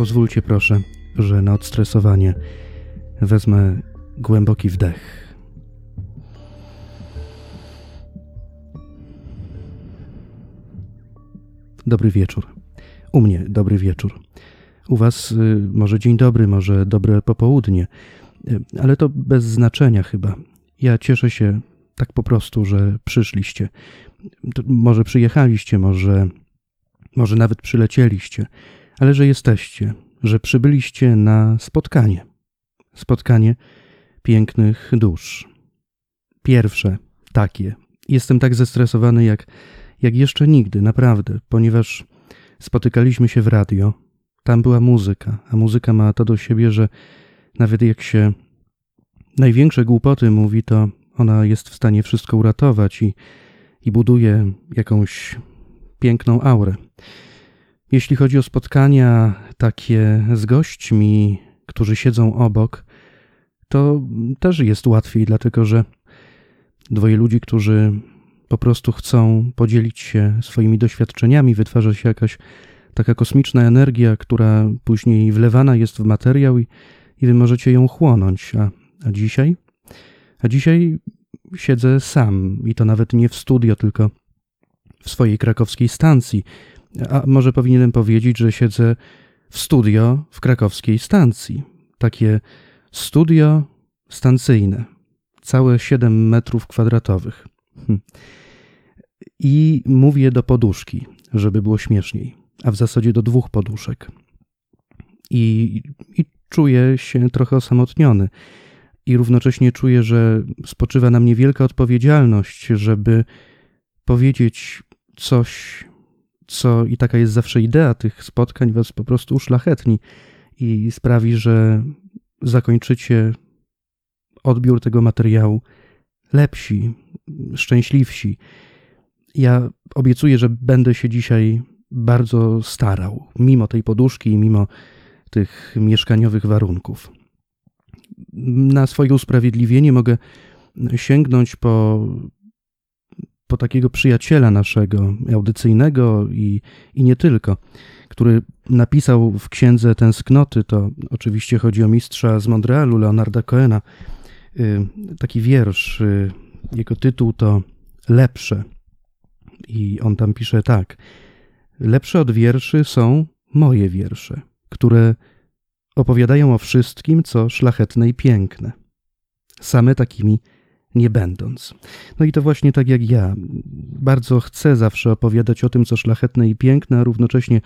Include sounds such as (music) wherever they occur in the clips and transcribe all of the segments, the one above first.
Pozwólcie proszę, że na odstresowanie wezmę głęboki wdech. Dobry wieczór. U mnie dobry wieczór. U Was y, może dzień dobry, może dobre popołudnie, y, ale to bez znaczenia chyba. Ja cieszę się tak po prostu, że przyszliście. To może przyjechaliście, może, może nawet przylecieliście, ale że jesteście, że przybyliście na spotkanie. Spotkanie pięknych dusz. Pierwsze takie. Jestem tak zestresowany jak, jak jeszcze nigdy, naprawdę, ponieważ spotykaliśmy się w radio. Tam była muzyka, a muzyka ma to do siebie, że nawet jak się największe głupoty mówi, to ona jest w stanie wszystko uratować i, i buduje jakąś piękną aurę. Jeśli chodzi o spotkania takie z gośćmi, którzy siedzą obok, to też jest łatwiej, dlatego że dwoje ludzi, którzy po prostu chcą podzielić się swoimi doświadczeniami, wytwarza się jakaś taka kosmiczna energia, która później wlewana jest w materiał i, i wy możecie ją chłonąć. A, a dzisiaj? A dzisiaj siedzę sam i to nawet nie w studio, tylko w swojej krakowskiej stacji. A może powinienem powiedzieć, że siedzę w studio w krakowskiej stacji. Takie studio stancyjne, całe 7 metrów kwadratowych. Hm. I mówię do poduszki, żeby było śmieszniej, a w zasadzie do dwóch poduszek. I, i czuję się trochę osamotniony. I równocześnie czuję, że spoczywa na mnie wielka odpowiedzialność, żeby powiedzieć coś, co i taka jest zawsze idea tych spotkań, was po prostu uszlachetni i sprawi, że zakończycie odbiór tego materiału lepsi, szczęśliwsi. Ja obiecuję, że będę się dzisiaj bardzo starał, mimo tej poduszki i mimo tych mieszkaniowych warunków. Na swoje usprawiedliwienie mogę sięgnąć po po takiego przyjaciela naszego, audycyjnego i, i nie tylko, który napisał w księdze Tęsknoty, to oczywiście chodzi o mistrza z Montrealu, Leonarda Coena, y, taki wiersz, y, jego tytuł to Lepsze. I on tam pisze tak: Lepsze od wierszy są moje wiersze, które opowiadają o wszystkim, co szlachetne i piękne. Same takimi nie będąc. No i to właśnie tak jak ja. Bardzo chcę zawsze opowiadać o tym, co szlachetne i piękne, a równocześnie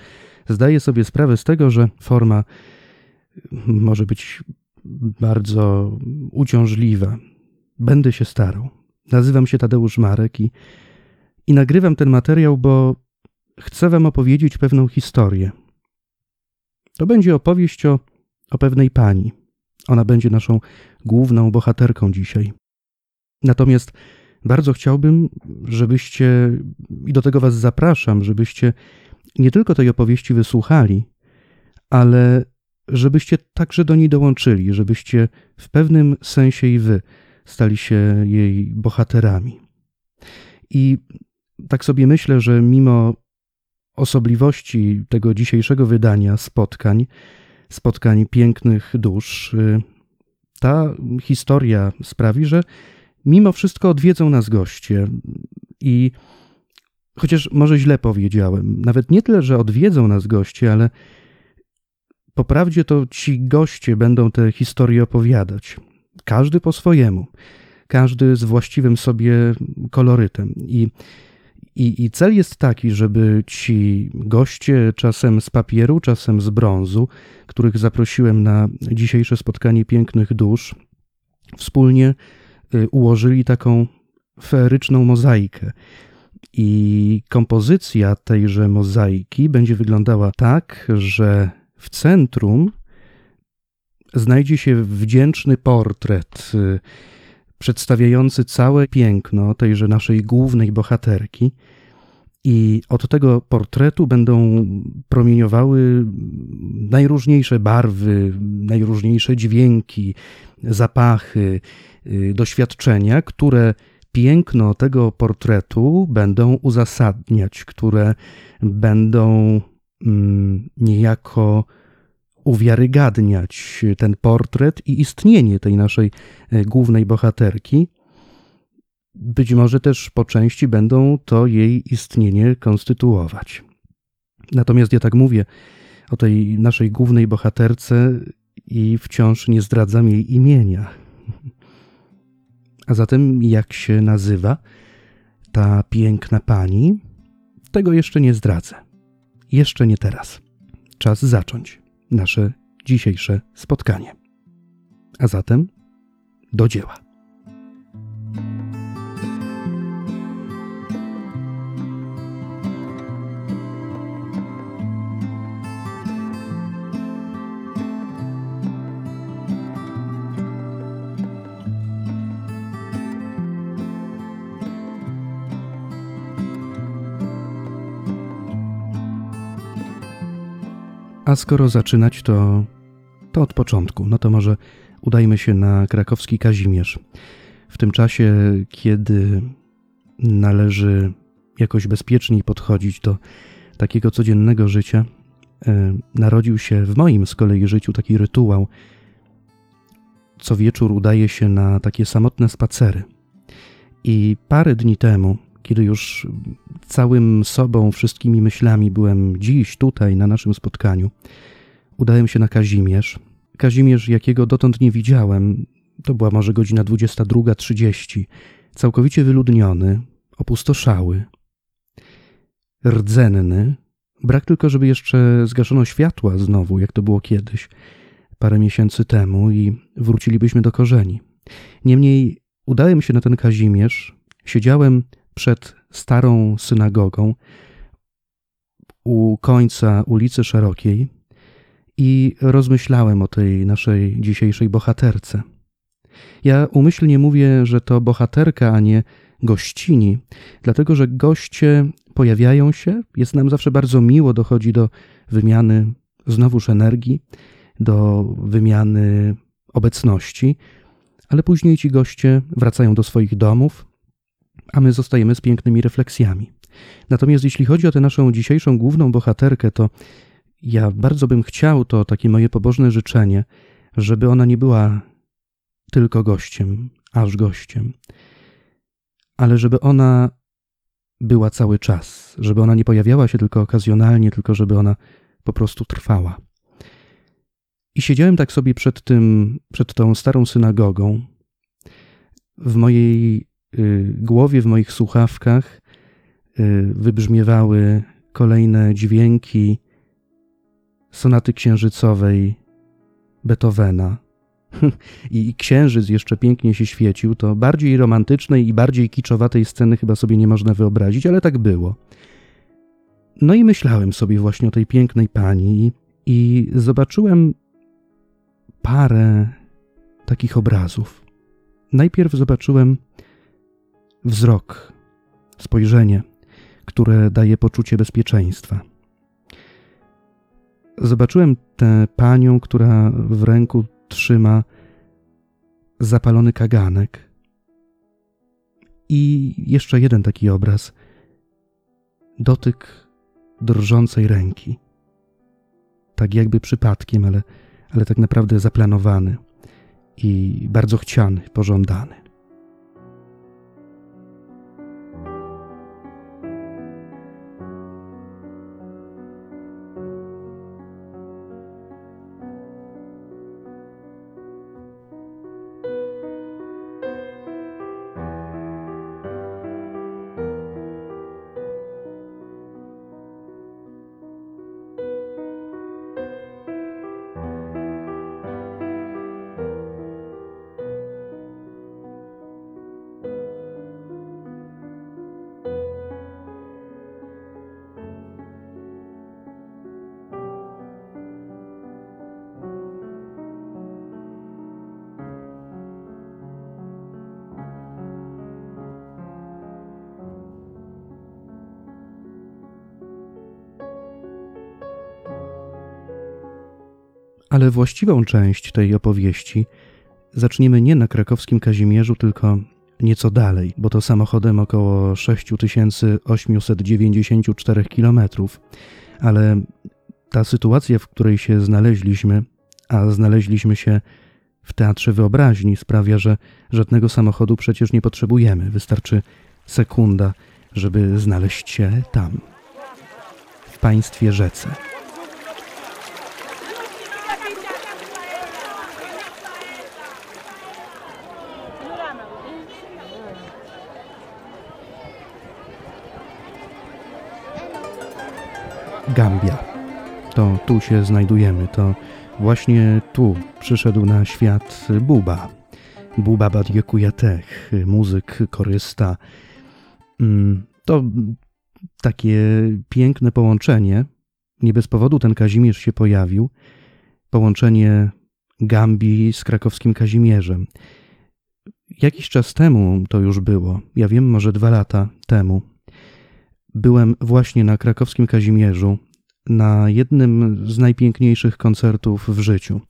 zdaję sobie sprawę z tego, że forma może być bardzo uciążliwa. Będę się starał. Nazywam się Tadeusz Marek i, i nagrywam ten materiał, bo chcę Wam opowiedzieć pewną historię. To będzie opowieść o, o pewnej pani. Ona będzie naszą główną bohaterką dzisiaj. Natomiast bardzo chciałbym, żebyście, i do tego Was zapraszam, żebyście nie tylko tej opowieści wysłuchali, ale żebyście także do niej dołączyli, żebyście w pewnym sensie i Wy stali się jej bohaterami. I tak sobie myślę, że mimo osobliwości tego dzisiejszego wydania spotkań, spotkań pięknych dusz, y, ta historia sprawi, że mimo wszystko odwiedzą nas goście i chociaż może źle powiedziałem, nawet nie tyle, że odwiedzą nas goście, ale po prawdzie to ci goście będą te historie opowiadać. Każdy po swojemu, każdy z właściwym sobie kolorytem. I, i, I cel jest taki, żeby ci goście, czasem z papieru, czasem z brązu, których zaprosiłem na dzisiejsze spotkanie pięknych dusz, wspólnie ułożyli taką feeryczną mozaikę. I kompozycja tejże mozaiki będzie wyglądała tak, że w centrum znajdzie się wdzięczny portret y, przedstawiający całe piękno tejże naszej głównej bohaterki. I od tego portretu będą promieniowały najróżniejsze barwy, najróżniejsze dźwięki, zapachy, Y, doświadczenia, które piękno tego portretu będą uzasadniać, które będą mm, niejako uwiarygadniać ten portret i istnienie tej naszej e, głównej bohaterki. Być może też po części będą to jej istnienie konstytuować. Natomiast ja tak mówię o tej naszej głównej bohaterce i wciąż nie zdradzam jej imienia. A zatem, jak się nazywa ta piękna pani? Tego jeszcze nie zdradzę. Jeszcze nie teraz. Czas zacząć nasze dzisiejsze spotkanie. A zatem do dzieła. A skoro zaczynać, to, to od początku. No to może udajmy się na krakowski Kazimierz. W tym czasie, kiedy należy jakoś bezpieczniej podchodzić do takiego codziennego życia, e, narodził się w moim z kolei życiu taki rytuał. Co wieczór udaje się na takie samotne spacery. I parę dni temu kiedy już całym sobą, wszystkimi myślami byłem dziś tutaj na naszym spotkaniu, udałem się na Kazimierz. Kazimierz, jakiego dotąd nie widziałem, to była może godzina 22.30, całkowicie wyludniony, opustoszały, rdzenny. Brak tylko, żeby jeszcze zgaszono światła znowu, jak to było kiedyś, parę miesięcy temu, i wrócilibyśmy do korzeni. Niemniej udałem się na ten Kazimierz, siedziałem przed starą synagogą u końca ulicy Szerokiej i rozmyślałem o tej naszej dzisiejszej bohaterce. Ja umyślnie mówię, że to bohaterka, a nie gościni, dlatego że goście pojawiają się, jest nam zawsze bardzo miło, dochodzi do wymiany znowuż energii, do wymiany obecności, ale później ci goście wracają do swoich domów, a my zostajemy z pięknymi refleksjami. Natomiast jeśli chodzi o tę naszą dzisiejszą główną bohaterkę, to ja bardzo bym chciał, to takie moje pobożne życzenie, żeby ona nie była tylko gościem, aż gościem, ale żeby ona była cały czas, żeby ona nie pojawiała się tylko okazjonalnie, tylko żeby ona po prostu trwała. I siedziałem tak sobie przed tym, przed tą starą synagogą. W mojej głowie, w moich słuchawkach y, wybrzmiewały kolejne dźwięki sonaty księżycowej Beethovena. (laughs) I księżyc jeszcze pięknie się świecił, to bardziej romantycznej i bardziej kiczowatej sceny chyba sobie nie można wyobrazić, ale tak było. No i myślałem sobie właśnie o tej pięknej pani i zobaczyłem parę takich obrazów. Najpierw zobaczyłem wzrok, spojrzenie, które daje poczucie bezpieczeństwa. Zobaczyłem tę panią, która w ręku trzyma zapalony kaganek. I jeszcze jeden taki obraz. Dotyk drżącej ręki. Tak jakby przypadkiem, ale, ale tak naprawdę zaplanowany i bardzo chciany, pożądany. Ale właściwą część tej opowieści zaczniemy nie na krakowskim Kazimierzu, tylko nieco dalej, bo to samochodem około 6894 km. Ale ta sytuacja, w której się znaleźliśmy, a znaleźliśmy się w teatrze wyobraźni, sprawia, że żadnego samochodu przecież nie potrzebujemy. Wystarczy sekunda, żeby znaleźć się tam, w państwie rzece. Gambia. To tu się znajdujemy, to właśnie tu przyszedł na świat Buba. Buba Badiekujatech, muzyk, korysta. Mm, to takie piękne połączenie. Nie bez powodu ten Kazimierz się pojawił. Połączenie Gambii z krakowskim Kazimierzem. Jakiś czas temu to już było, ja wiem, może dwa lata temu, byłem właśnie na krakowskim Kazimierzu na jednym z najpiękniejszych koncertów w życiu.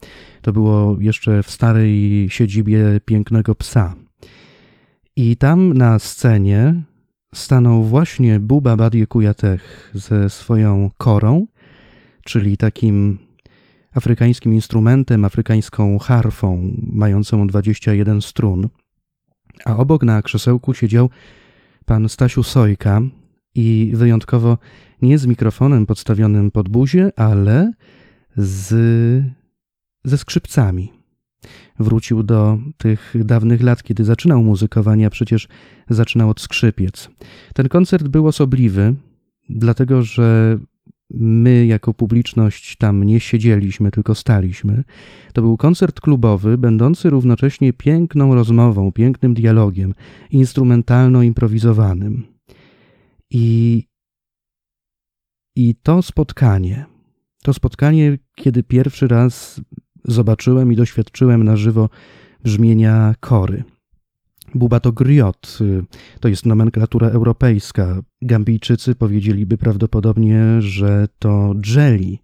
To było jeszcze w starej siedzibie Pięknego Psa. I tam na scenie stanął właśnie Buba Badie Kujatech ze swoją korą, czyli takim afrykańskim instrumentem, afrykańską harfą mającą 21 strun. A obok na krzesełku siedział pan Stasiu Sojka, i wyjątkowo nie z mikrofonem podstawionym pod buzię, ale z, ze skrzypcami. Wrócił do tych dawnych lat, kiedy zaczynał muzykowanie, a przecież zaczynał od skrzypiec. Ten koncert był osobliwy, dlatego że my jako publiczność tam nie siedzieliśmy, tylko staliśmy. To był koncert klubowy, będący równocześnie piękną rozmową, pięknym dialogiem, instrumentalno-improwizowanym. I, I to spotkanie, to spotkanie, kiedy pierwszy raz zobaczyłem i doświadczyłem na żywo brzmienia kory. Buba to griot, to jest nomenklatura europejska. Gambijczycy powiedzieliby prawdopodobnie, że to jelly,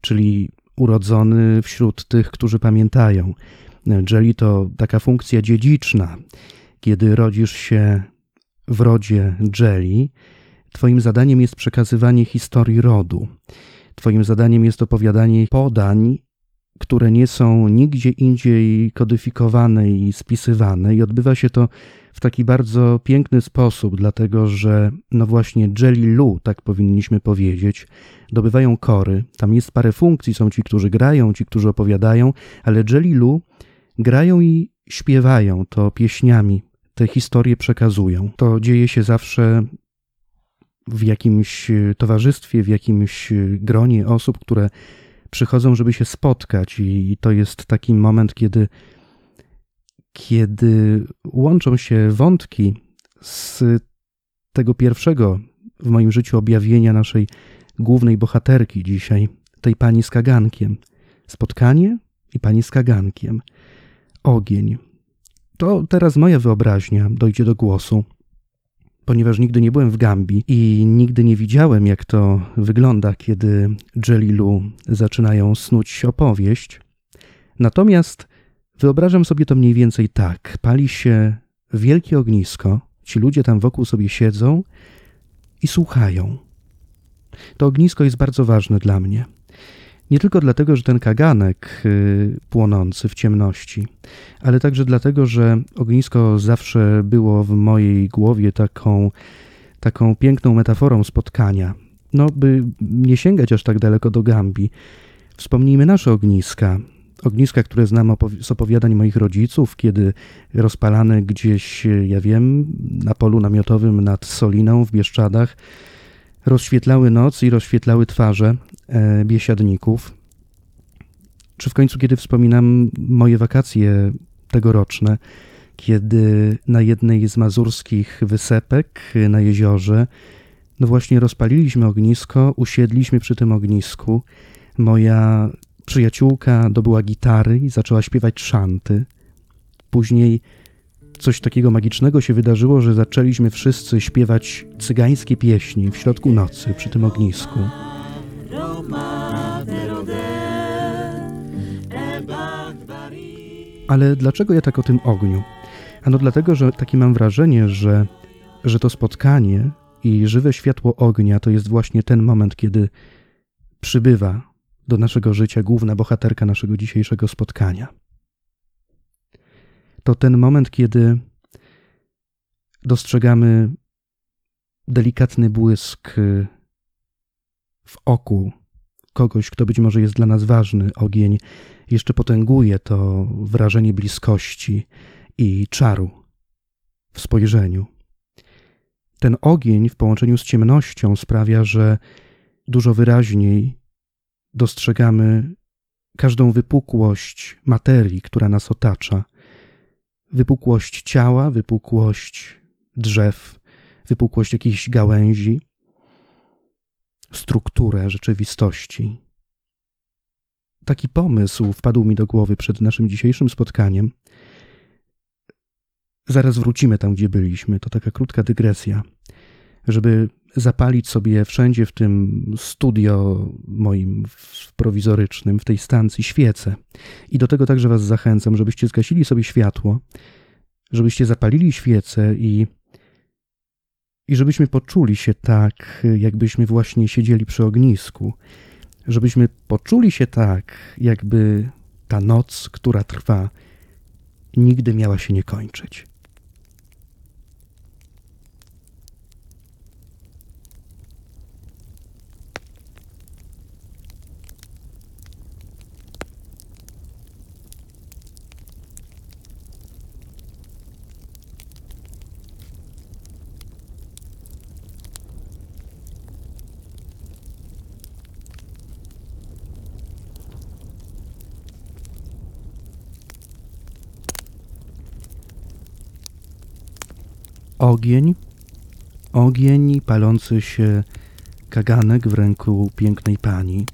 czyli urodzony wśród tych, którzy pamiętają. Jelly to taka funkcja dziedziczna. Kiedy rodzisz się w rodzie jelly, Twoim zadaniem jest przekazywanie historii rodu. Twoim zadaniem jest opowiadanie podań, które nie są nigdzie indziej kodyfikowane i spisywane, i odbywa się to w taki bardzo piękny sposób, dlatego że, no właśnie, Jelly Lu, tak powinniśmy powiedzieć, dobywają kory. Tam jest parę funkcji, są ci, którzy grają, ci, którzy opowiadają, ale Jelly Lu grają i śpiewają to pieśniami, te historie przekazują. To dzieje się zawsze w jakimś e, towarzystwie, w jakimś e, gronie osób, które przychodzą, żeby się spotkać, i to jest taki moment, kiedy, kiedy łączą się wątki z tego pierwszego w moim życiu objawienia naszej głównej bohaterki dzisiaj, tej pani z kagankiem. Spotkanie i pani z kagankiem. Ogień. To teraz moja wyobraźnia dojdzie do głosu ponieważ nigdy nie byłem w Gambii i nigdy nie widziałem, jak to wygląda, kiedy Jelilu zaczynają snuć opowieść. Natomiast wyobrażam sobie to mniej więcej tak. Pali się wielkie ognisko, ci ludzie tam wokół sobie siedzą i słuchają. To ognisko jest bardzo ważne dla mnie. Nie tylko dlatego, że ten kaganek y, płonący w ciemności, ale także dlatego, że ognisko zawsze było w mojej głowie taką, taką piękną metaforą spotkania. No, by nie sięgać aż tak daleko do Gambii, wspomnijmy nasze ogniska. Ogniska, które znam z opowiadań moich rodziców, kiedy rozpalane gdzieś, ja wiem, na polu namiotowym nad Soliną w Bieszczadach, rozświetlały noc i rozświetlały twarze biesiadników. Czy w końcu, kiedy wspominam moje wakacje tegoroczne, kiedy na jednej z mazurskich wysepek na jeziorze, no właśnie rozpaliliśmy ognisko, usiedliśmy przy tym ognisku. Moja przyjaciółka dobyła gitary i zaczęła śpiewać szanty. Później coś takiego magicznego się wydarzyło, że zaczęliśmy wszyscy śpiewać cygańskie pieśni w środku nocy przy tym ognisku. Ale dlaczego ja tak o tym ogniu? Ano dlatego, że takie mam wrażenie, że, że to spotkanie i żywe światło ognia to jest właśnie ten moment, kiedy przybywa do naszego życia główna bohaterka naszego dzisiejszego spotkania. To ten moment, kiedy dostrzegamy delikatny błysk w oku kogoś, kto być może jest dla nas ważny. Ogień jeszcze potęguje to wrażenie bliskości i czaru w spojrzeniu. Ten ogień w połączeniu z ciemnością sprawia, że dużo wyraźniej dostrzegamy każdą wypukłość materii, która nas otacza. Wypukłość ciała, wypukłość drzew, wypukłość jakichś gałęzi, strukturę rzeczywistości. Taki pomysł wpadł mi do głowy przed naszym dzisiejszym spotkaniem. Zaraz wrócimy tam, gdzie byliśmy. To taka krótka dygresja, żeby zapalić sobie wszędzie w tym studio moim prowizorycznym, w tej stacji świece. I do tego także Was zachęcam, żebyście zgasili sobie światło, żebyście zapalili świecę i i żebyśmy poczuli się tak, jakbyśmy właśnie siedzieli przy ognisku, żebyśmy poczuli się tak, jakby ta noc, która trwa, nigdy miała się nie kończyć. Ogień, ogień palący się kaganek w ręku pięknej pani,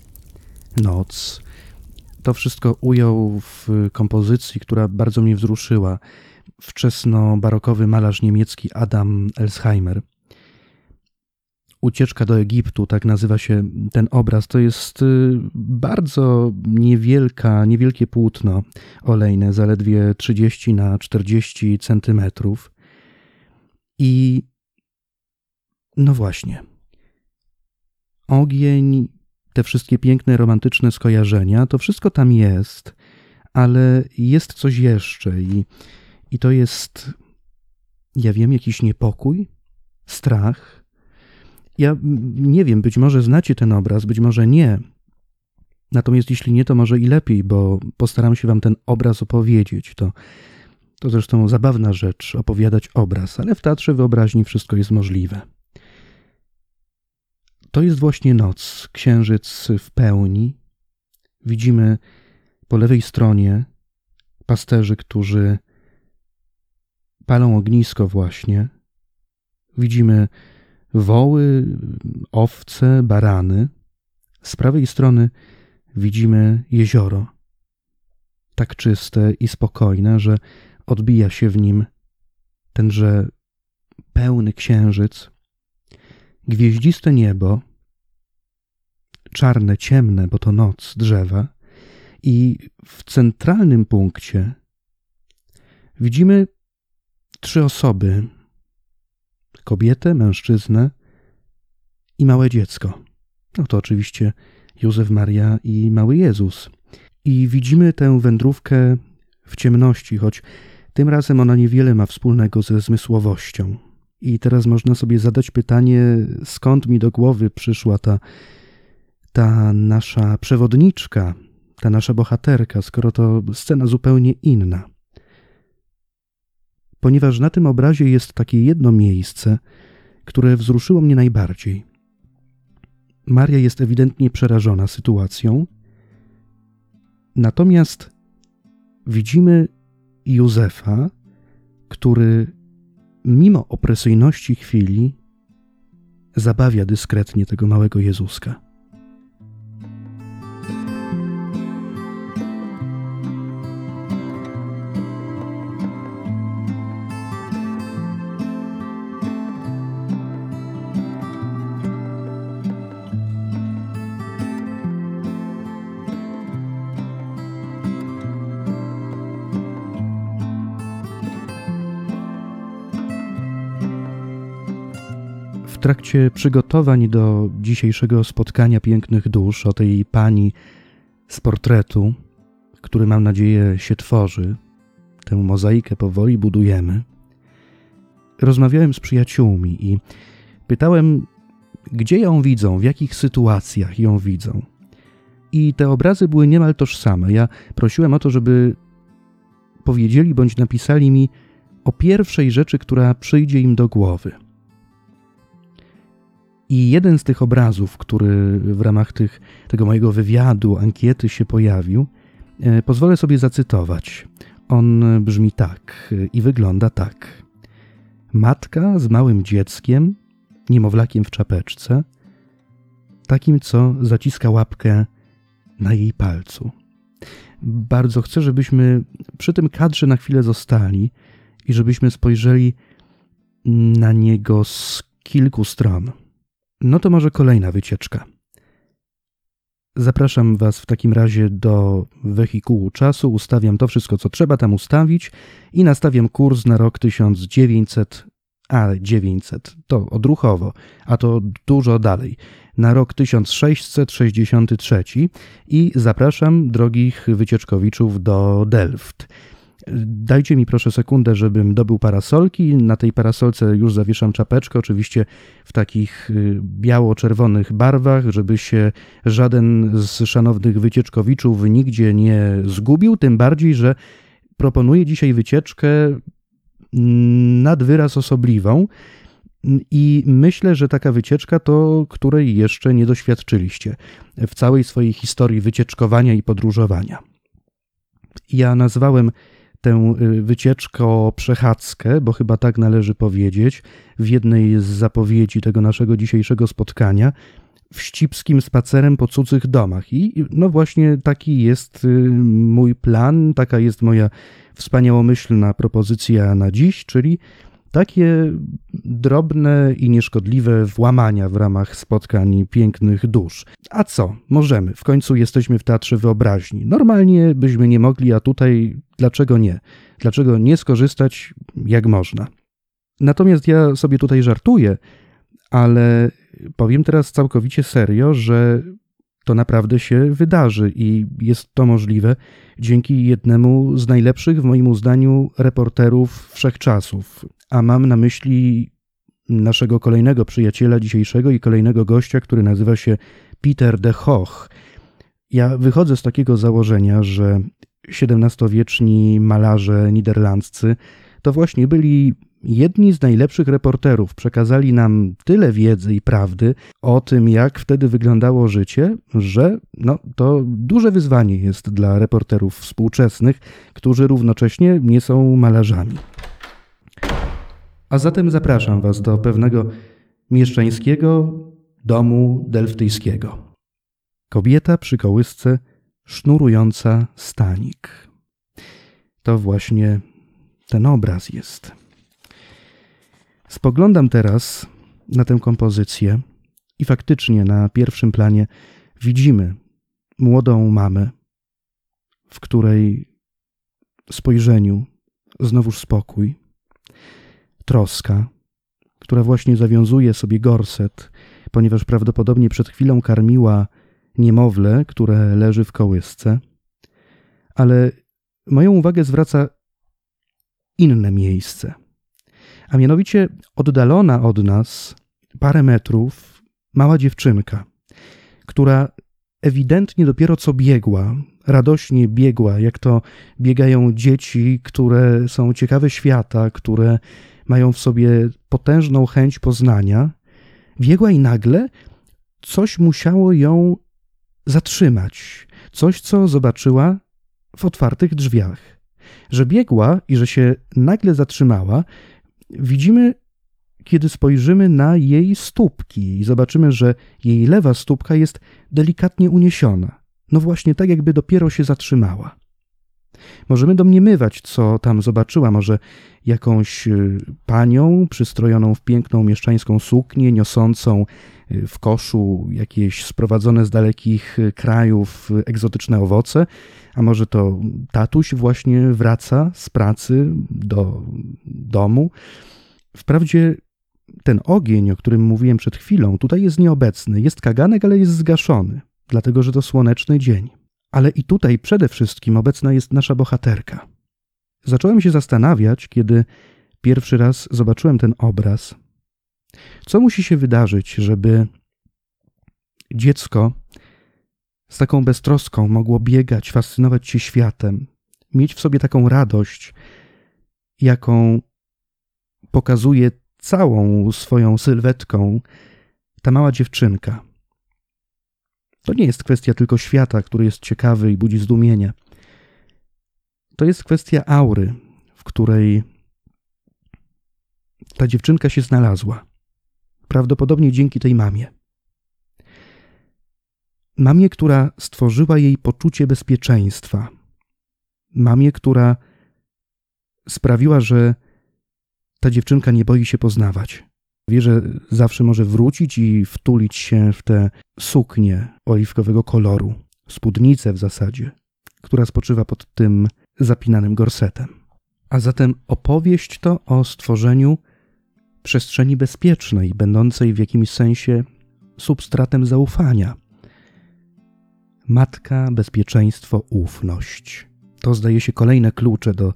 noc. To wszystko ujął w kompozycji, która bardzo mnie wzruszyła. Wczesno-barokowy malarz niemiecki Adam Elsheimer. Ucieczka do Egiptu, tak nazywa się ten obraz. To jest y, bardzo niewielka, niewielkie płótno olejne, zaledwie 30 na 40 centymetrów. I no właśnie. Ogień, te wszystkie piękne, romantyczne skojarzenia, to wszystko tam jest, ale jest coś jeszcze i, i to jest, ja wiem, jakiś niepokój, strach. Ja nie wiem, być może znacie ten obraz, być może nie. Natomiast jeśli nie, to może i lepiej, bo postaram się wam ten obraz opowiedzieć. To to zresztą zabawna rzecz opowiadać obraz, ale w teatrze wyobraźni wszystko jest możliwe. To jest właśnie noc, księżyc w pełni. Widzimy po lewej stronie pasterzy, którzy palą ognisko właśnie. Widzimy woły, owce, barany. Z prawej strony widzimy jezioro, tak czyste i spokojne, że odbija się w nim tenże pełny księżyc, gwieździste niebo, czarne, ciemne, bo to noc, drzewa, i w centralnym punkcie widzimy trzy osoby: kobietę, mężczyznę i małe dziecko. No to oczywiście Józef Maria i mały Jezus. I widzimy tę wędrówkę w ciemności, choć tym razem ona niewiele ma wspólnego ze zmysłowością. I teraz można sobie zadać pytanie, skąd mi do głowy przyszła ta, ta nasza przewodniczka, ta nasza bohaterka, skoro to scena zupełnie inna. Ponieważ na tym obrazie jest takie jedno miejsce, które wzruszyło mnie najbardziej. Maria jest ewidentnie przerażona sytuacją, natomiast widzimy Józefa, który mimo opresyjności chwili zabawia dyskretnie tego małego Jezuska. Trakcie przygotowań do dzisiejszego spotkania pięknych dusz o tej pani z portretu, który mam nadzieję się tworzy, tę mozaikę powoli budujemy, rozmawiałem z przyjaciółmi i pytałem, gdzie ją widzą, w jakich sytuacjach ją widzą. I te obrazy były niemal tożsame. Ja prosiłem o to, żeby powiedzieli bądź napisali mi o pierwszej rzeczy, która przyjdzie im do głowy. I jeden z tych obrazów, który w ramach tych, tego mojego wywiadu, ankiety się pojawił, e, pozwolę sobie zacytować. On brzmi tak i wygląda tak. Matka z małym dzieckiem, niemowlakiem w czapeczce, takim, co zaciska łapkę na jej palcu. Bardzo chcę, żebyśmy przy tym kadrze na chwilę zostali i żebyśmy spojrzeli na niego z kilku stron. No to może kolejna wycieczka. Zapraszam Was w takim razie do wehikułu czasu, ustawiam to wszystko, co trzeba tam ustawić i nastawiam kurs na rok 1900, a 900, to odruchowo, a to dużo dalej, na rok 1663 i zapraszam drogich wycieczkowiczów do Delft. Dajcie mi proszę sekundę, żebym dobył parasolki. Na tej parasolce już zawieszam czapeczkę, oczywiście w takich y, biało-czerwonych barwach, żeby się żaden z szanownych wycieczkowiczów nigdzie nie zgubił. Tym bardziej, że proponuję dzisiaj wycieczkę nad wyraz osobliwą. I myślę, że taka wycieczka to, której jeszcze nie doświadczyliście w całej swojej historii wycieczkowania i podróżowania. Ja nazwałem tę y, wycieczkę przechadzkę, bo chyba tak należy powiedzieć, w jednej z zapowiedzi tego naszego dzisiejszego spotkania, wścibskim spacerem po cudzych domach. I no właśnie taki jest y, mój plan, taka jest moja wspaniałomyślna propozycja na dziś, czyli takie drobne i nieszkodliwe włamania w ramach spotkań pięknych dusz. A co? Możemy. W końcu jesteśmy w teatrze wyobraźni. Normalnie byśmy nie mogli, a tutaj dlaczego nie? Dlaczego nie skorzystać jak można? Natomiast ja sobie tutaj żartuję, ale powiem teraz całkowicie serio, że to naprawdę się wydarzy i jest to możliwe dzięki jednemu z najlepszych, w moim uzdaniu, reporterów wszechczasów. A mam na myśli naszego kolejnego przyjaciela dzisiejszego i kolejnego gościa, który nazywa się Peter de Hoch. Ja wychodzę z takiego założenia, że XVII-wieczni malarze niderlandzcy to właśnie byli jedni z najlepszych reporterów przekazali nam tyle wiedzy i prawdy o tym, jak wtedy wyglądało życie, że no, to duże wyzwanie jest dla reporterów współczesnych, którzy równocześnie nie są malarzami. A zatem zapraszam Was do pewnego mieszczańskiego domu delftyjskiego. Kobieta przy kołysce sznurująca stanik. To właśnie ten obraz jest. Spoglądam teraz na tę kompozycję i faktycznie na pierwszym planie widzimy młodą mamę, w której spojrzeniu znowuż spokój, troska, która właśnie zawiązuje sobie gorset, ponieważ prawdopodobnie przed chwilą karmiła niemowlę, które leży w kołysce. Ale moją uwagę zwraca inne miejsce – a mianowicie oddalona od nas parę metrów mała dziewczynka, która ewidentnie dopiero co biegła, radośnie biegła, jak to biegają dzieci, które są ciekawe świata, które mają w sobie potężną chęć poznania. Biegła i nagle coś musiało ją zatrzymać, coś, co zobaczyła w otwartych drzwiach. Że biegła i że się nagle zatrzymała, widzimy, kiedy spojrzymy na jej stópki i zobaczymy, że jej lewa stópka jest delikatnie uniesiona. No właśnie tak, jakby dopiero się zatrzymała. Możemy domniemywać, co tam zobaczyła, może jakąś y, panią przystrojoną w piękną mieszczańską suknię, niosącą y, w koszu jakieś sprowadzone z dalekich y, krajów egzotyczne owoce, a może to tatuś właśnie wraca z pracy do domu. Wprawdzie ten ogień, o którym mówiłem przed chwilą, tutaj jest nieobecny. Jest kaganek, ale jest zgaszony, dlatego że to słoneczny dzień. Ale i tutaj przede wszystkim obecna jest nasza bohaterka. Zacząłem się zastanawiać, kiedy pierwszy raz zobaczyłem ten obraz. Co musi się wydarzyć, żeby dziecko z taką beztroską mogło biegać, fascynować się światem, mieć w sobie taką radość, jaką pokazuje całą swoją sylwetką ta mała dziewczynka. To nie jest kwestia tylko świata, który jest ciekawy i budzi zdumienie. To jest kwestia aury, w której ta dziewczynka się znalazła. Prawdopodobnie dzięki tej mamie. Mamie, która stworzyła jej poczucie bezpieczeństwa. Mamie, która sprawiła, że ta dziewczynka nie boi się poznawać. Wie, że zawsze może wrócić i wtulić się w tę suknię oliwkowego koloru, spódnicę w zasadzie, która spoczywa pod tym zapinanym gorsetem. A zatem opowieść to o stworzeniu przestrzeni bezpiecznej, będącej w jakimś sensie substratem zaufania. Matka, bezpieczeństwo, ufność. To zdaje się kolejne klucze do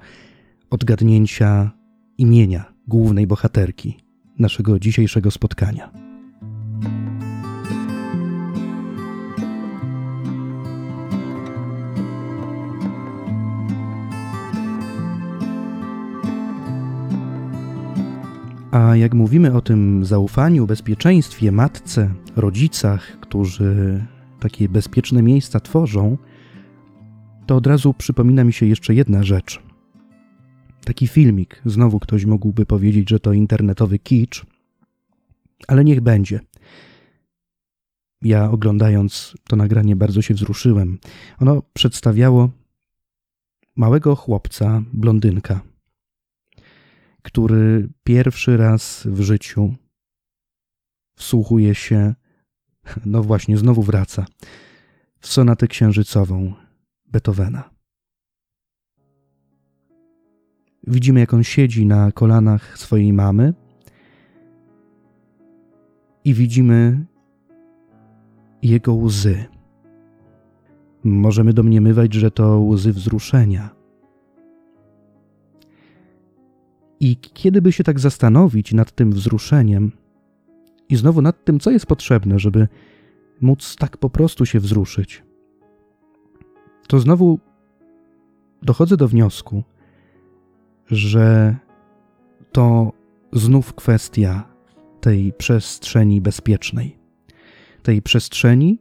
odgadnięcia imienia głównej bohaterki naszego dzisiejszego spotkania. A jak mówimy o tym zaufaniu, bezpieczeństwie, matce, rodzicach, którzy takie bezpieczne miejsca tworzą, to od razu przypomina mi się jeszcze jedna rzecz. Taki filmik, znowu ktoś mógłby powiedzieć, że to internetowy kicz, ale niech będzie. Ja oglądając to nagranie bardzo się wzruszyłem. Ono przedstawiało małego chłopca, blondynka, który pierwszy raz w życiu wsłuchuje się, no właśnie, znowu wraca, w sonatę księżycową Beethovena. Widzimy, jak on siedzi na kolanach swojej mamy i widzimy jego łzy. Możemy domniemywać, że to łzy wzruszenia. I kiedy by się tak zastanowić nad tym wzruszeniem i znowu nad tym, co jest potrzebne, żeby móc tak po prostu się wzruszyć, to znowu dochodzę do wniosku, że to znów kwestia tej przestrzeni bezpiecznej, tej przestrzeni,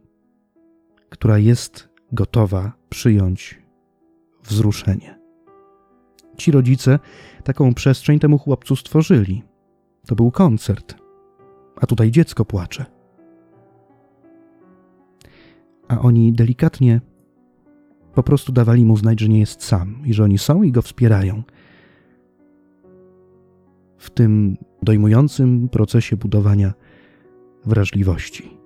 która jest gotowa przyjąć wzruszenie. Ci rodzice taką przestrzeń temu chłopcu stworzyli. To był koncert, a tutaj dziecko płacze. A oni delikatnie po prostu dawali mu znać, że nie jest sam i że oni są i go wspierają w tym dojmującym procesie budowania wrażliwości.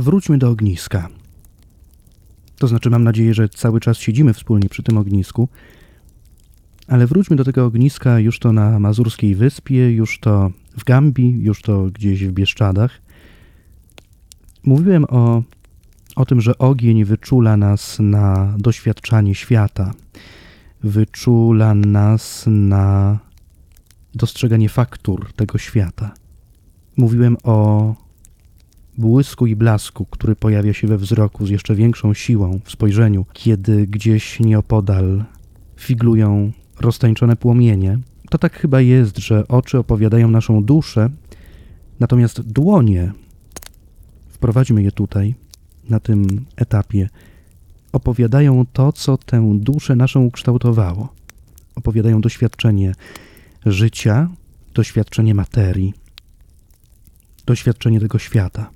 Wróćmy do ogniska. To znaczy, mam nadzieję, że cały czas siedzimy wspólnie przy tym ognisku, ale wróćmy do tego ogniska już to na Mazurskiej Wyspie, już to w Gambii, już to gdzieś w Bieszczadach. Mówiłem o, o tym, że ogień wyczula nas na doświadczanie świata, wyczula nas na dostrzeganie faktur tego świata. Mówiłem o błysku i blasku, który pojawia się we wzroku z jeszcze większą siłą w spojrzeniu, kiedy gdzieś nieopodal figlują roztańczone płomienie. To tak chyba jest, że oczy opowiadają naszą duszę, natomiast dłonie, wprowadźmy je tutaj, na tym etapie, opowiadają to, co tę duszę naszą ukształtowało. Opowiadają doświadczenie życia, doświadczenie materii, doświadczenie tego świata.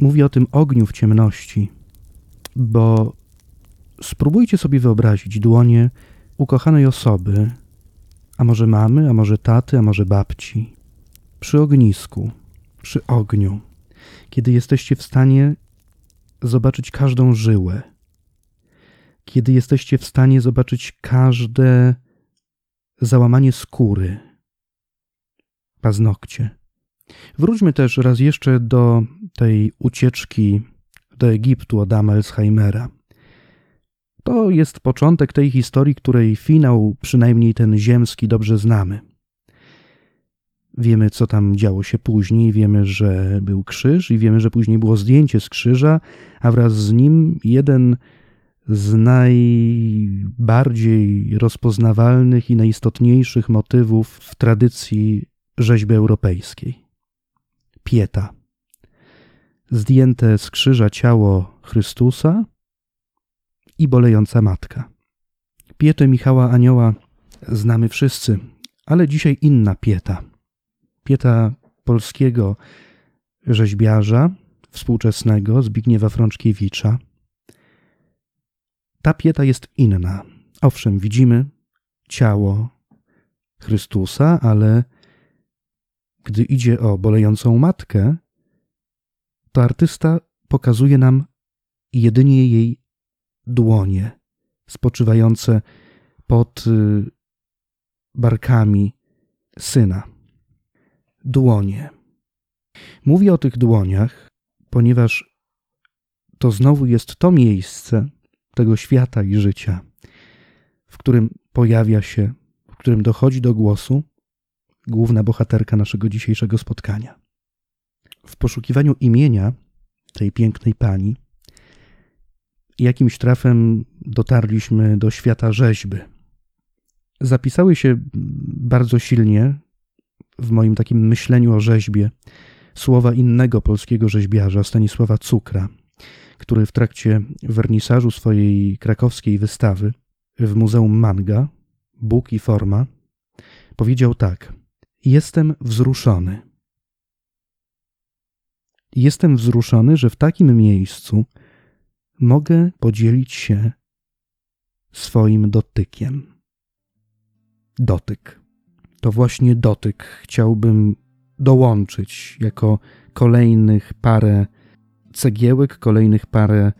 Mówię o tym ogniu w ciemności, bo spróbujcie sobie wyobrazić dłonie ukochanej osoby, a może mamy, a może taty, a może babci, przy ognisku, przy ogniu, kiedy jesteście w stanie zobaczyć każdą żyłę, kiedy jesteście w stanie zobaczyć każde załamanie skóry, paznokcie. Wróćmy też raz jeszcze do tej ucieczki do Egiptu Adama Elsheimera. To jest początek tej historii, której finał, przynajmniej ten ziemski, dobrze znamy. Wiemy, co tam działo się później, wiemy, że był krzyż i wiemy, że później było zdjęcie z krzyża, a wraz z nim jeden z najbardziej rozpoznawalnych i najistotniejszych motywów w tradycji rzeźby europejskiej. Pieta. Zdjęte z krzyża ciało Chrystusa i bolejąca matka. Pietę Michała Anioła znamy wszyscy, ale dzisiaj inna pieta. Pieta polskiego rzeźbiarza współczesnego Zbigniewa Frączkiewicza. Ta pieta jest inna. Owszem, widzimy ciało Chrystusa, ale gdy idzie o bolejącą matkę, to artysta pokazuje nam jedynie jej dłonie spoczywające pod y, barkami syna. Dłonie. Mówię o tych dłoniach, ponieważ to znowu jest to miejsce tego świata i życia, w którym pojawia się, w którym dochodzi do głosu główna bohaterka naszego dzisiejszego spotkania. W poszukiwaniu imienia tej pięknej pani, jakimś trafem dotarliśmy do świata rzeźby. Zapisały się bardzo silnie w moim takim myśleniu o rzeźbie słowa innego polskiego rzeźbiarza, Stanisława Cukra, który w trakcie wernisażu swojej krakowskiej wystawy w Muzeum Manga, Bóg i Forma, powiedział tak: Jestem wzruszony. Jestem wzruszony, że w takim miejscu mogę podzielić się swoim dotykiem. Dotyk. To właśnie dotyk chciałbym dołączyć jako kolejnych parę cegiełek, kolejnych parę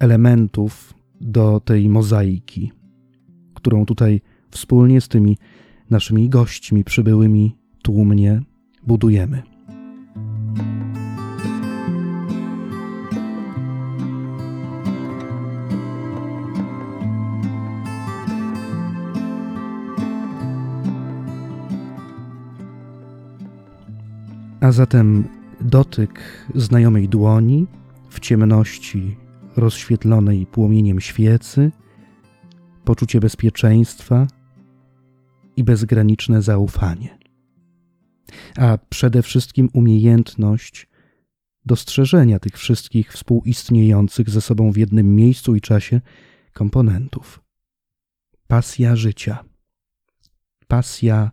elementów do tej mozaiki, którą tutaj wspólnie z tymi naszymi gośćmi przybyłymi tłumnie budujemy. A zatem dotyk znajomej dłoni w ciemności rozświetlonej płomieniem świecy, poczucie bezpieczeństwa i bezgraniczne zaufanie. A przede wszystkim umiejętność dostrzeżenia tych wszystkich współistniejących ze sobą w jednym miejscu i czasie komponentów. Pasja życia. Pasja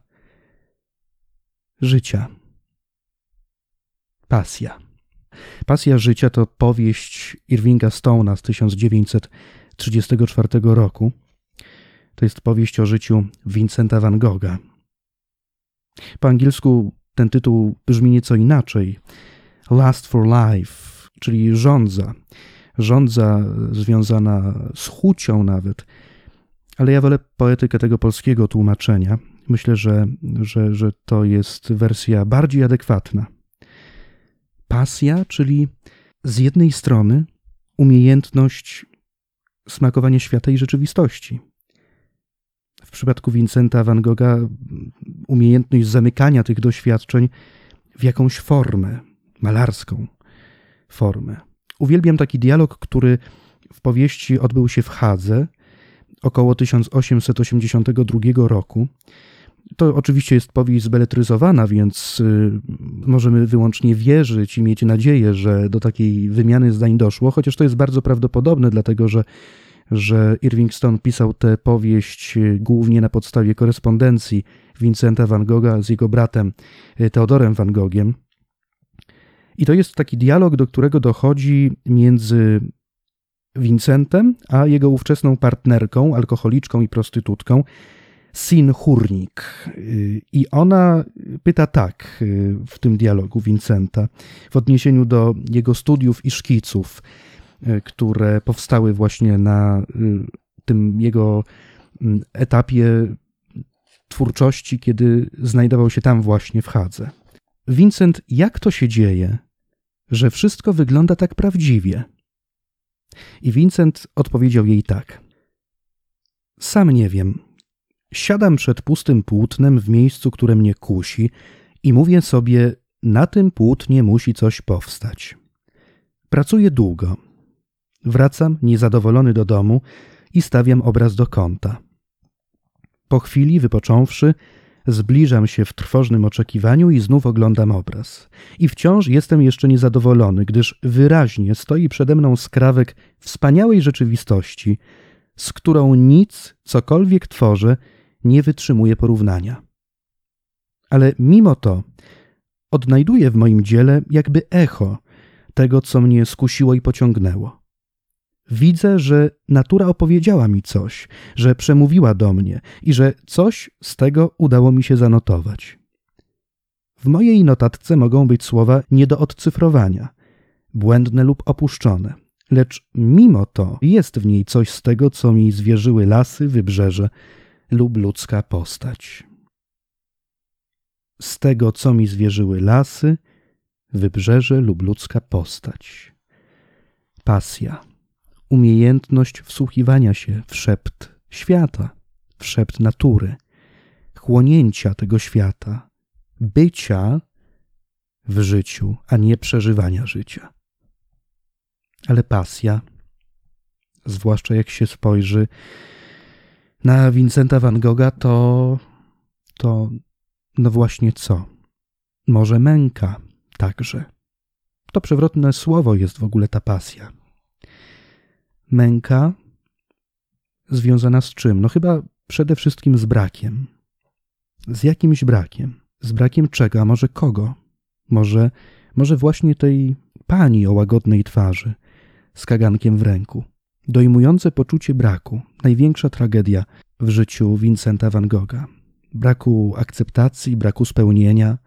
życia. Pasja. Pasja życia to powieść Irvinga Stone'a z 1934 roku. To jest powieść o życiu Vincenta van Gogha. Po angielsku ten tytuł brzmi nieco inaczej. Last for Life, czyli rządza. Rządza związana z chucią nawet. Ale ja wolę poetykę tego polskiego tłumaczenia. Myślę, że, że, że to jest wersja bardziej adekwatna pasja, czyli z jednej strony umiejętność smakowania świata i rzeczywistości. Przypadku Vincenta van Gogha umiejętność zamykania tych doświadczeń w jakąś formę, malarską formę. Uwielbiam taki dialog, który w powieści odbył się w Hadze około 1882 roku to oczywiście jest powieść zbeletryzowana, więc y, możemy wyłącznie wierzyć i mieć nadzieję, że do takiej wymiany zdań doszło, chociaż to jest bardzo prawdopodobne, dlatego że, że Irving Stone pisał tę powieść y, głównie na podstawie korespondencji Vincenta van Gogha z jego bratem y, Theodorem van Gogiem. I to jest taki dialog, do którego dochodzi między Vincentem a jego ówczesną partnerką, alkoholiczką i prostytutką, Sin Hurnik. I ona pyta tak w tym dialogu Vincenta, w odniesieniu do jego studiów i szkiców, które powstały właśnie na tym jego mm, etapie twórczości, kiedy znajdował się tam właśnie w Hadze. Vincent, jak to się dzieje, że wszystko wygląda tak prawdziwie? I Vincent odpowiedział jej tak. Sam nie wiem. Siadam przed pustym płótnem w miejscu, które mnie kusi i mówię sobie, na tym płótnie musi coś powstać. Pracuję długo. Wracam niezadowolony do domu i stawiam obraz do kąta. Po chwili, wypocząwszy, zbliżam się w trwożnym oczekiwaniu i znów oglądam obraz. I wciąż jestem jeszcze niezadowolony, gdyż wyraźnie stoi przede mną skrawek wspaniałej rzeczywistości, z którą nic, cokolwiek tworzę, nie wytrzymuje porównania. Ale mimo to odnajduję w moim dziele jakby echo tego, co mnie skusiło i pociągnęło. Widzę, że natura opowiedziała mi coś, że przemówiła do mnie i że coś z tego udało mi się zanotować. W mojej notatce mogą być słowa nie do odcyfrowania, błędne lub opuszczone, lecz mimo to jest w niej coś z tego, co mi zwierzyły lasy, wybrzeże lub ludzka postać. Z tego, co mi zwierzyły lasy, wybrzeże lub ludzka postać. Pasja umiejętność wsłuchiwania się w szept świata, w szept natury, chłonięcia tego świata, bycia w życiu, a nie przeżywania życia. Ale pasja, zwłaszcza jak się spojrzy na Vincenta van Gogha, to, to no właśnie co? Może męka także. To przewrotne słowo jest w ogóle ta pasja męka związana z czym? No chyba przede wszystkim z brakiem. Z jakimś brakiem. Z brakiem czego, a może kogo? Może, może właśnie tej pani o łagodnej twarzy, z kagankiem w ręku. Dojmujące poczucie braku, największa tragedia w życiu Vincenta van Gogha. Braku akceptacji, braku spełnienia,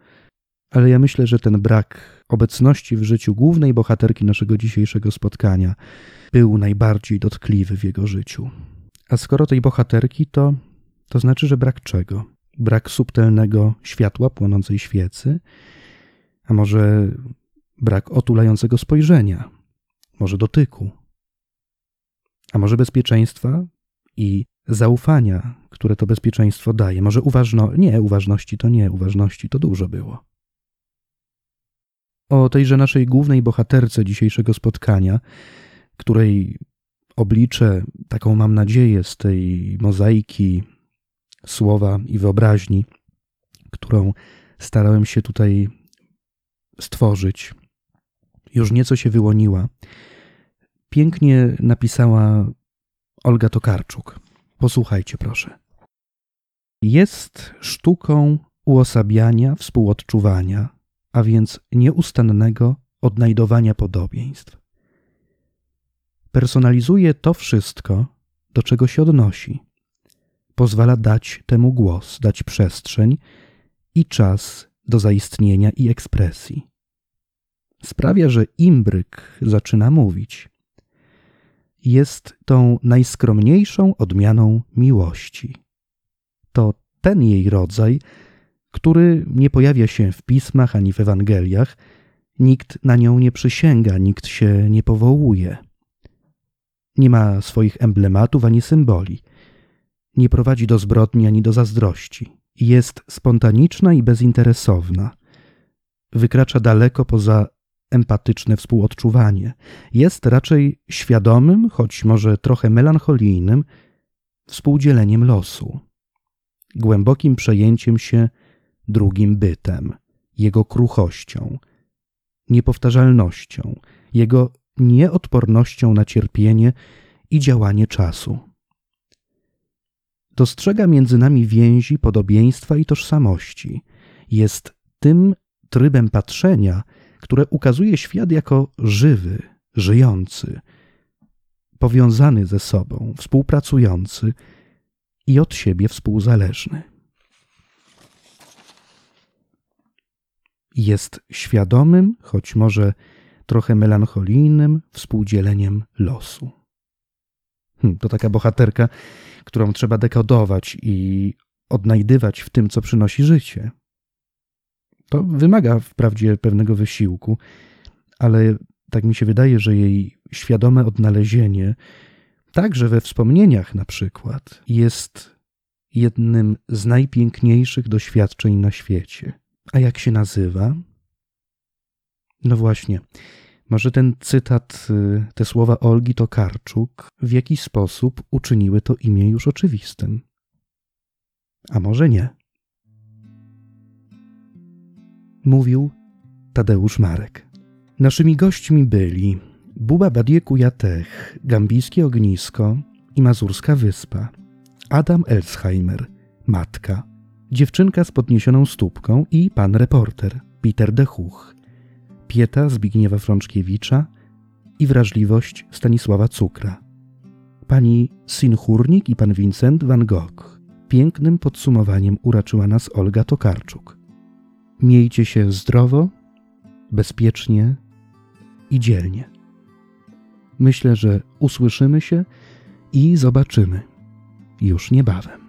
ale ja myślę, że ten brak obecności w życiu głównej bohaterki naszego dzisiejszego spotkania był najbardziej dotkliwy w jego życiu. A skoro tej bohaterki, to, to znaczy, że brak czego? Brak subtelnego światła płonącej świecy, a może brak otulającego spojrzenia, może dotyku, a może bezpieczeństwa i zaufania, które to bezpieczeństwo daje. Może uważno, nie, uważności to nie, uważności to dużo było. O tejże naszej głównej bohaterce dzisiejszego spotkania której oblicze, taką mam nadzieję, z tej mozaiki słowa i wyobraźni, którą starałem się tutaj stworzyć, już nieco się wyłoniła. Pięknie napisała Olga Tokarczuk. Posłuchajcie, proszę. Jest sztuką uosabiania, współodczuwania, a więc nieustannego odnajdowania podobieństw personalizuje to wszystko, do czego się odnosi. Pozwala dać temu głos, dać przestrzeń i czas do zaistnienia i ekspresji. Sprawia, że imbryk zaczyna mówić. Jest tą najskromniejszą odmianą miłości. To ten jej rodzaj, który nie pojawia się w pismach ani w Ewangeliach, nikt na nią nie przysięga, nikt się nie powołuje. Nie ma swoich emblematów ani symboli. Nie prowadzi do zbrodni ani do zazdrości. Jest spontaniczna i bezinteresowna. Wykracza daleko poza empatyczne współodczuwanie. Jest raczej świadomym, choć może trochę melancholijnym, współdzieleniem losu, głębokim przejęciem się drugim bytem, jego kruchością, niepowtarzalnością, jego nieodpornością na cierpienie i działanie czasu. Dostrzega między nami więzi, podobieństwa i tożsamości. Jest tym trybem patrzenia, które ukazuje świat jako żywy, żyjący, powiązany ze sobą, współpracujący i od siebie współzależny. Jest świadomym, choć może trochę melancholijnym współdzieleniem losu. Hm, to taka bohaterka, którą trzeba dekodować i odnajdywać w tym, co przynosi życie. To wymaga wprawdzie pewnego wysiłku, ale tak mi się wydaje, że jej świadome odnalezienie, także we wspomnieniach na przykład, jest jednym z najpiękniejszych doświadczeń na świecie. A jak się nazywa? No właśnie, może ten cytat, y, te słowa Olgi Tokarczuk w jakiś sposób uczyniły to imię już oczywistym. A może nie? Mówił Tadeusz Marek. Naszymi gośćmi byli Buba Badie Kujatech, Gambijskie Ognisko i Mazurska Wyspa, Adam Elsheimer, matka, dziewczynka z podniesioną stópką i pan reporter, Peter de Huch, pieta Zbigniewa Frączkiewicza i wrażliwość Stanisława Cukra, pani Sinchurnik i pan Vincent van Gogh. Pięknym podsumowaniem uraczyła nas Olga Tokarczuk. Miejcie się zdrowo, bezpiecznie i dzielnie. Myślę, że usłyszymy się i zobaczymy już niebawem.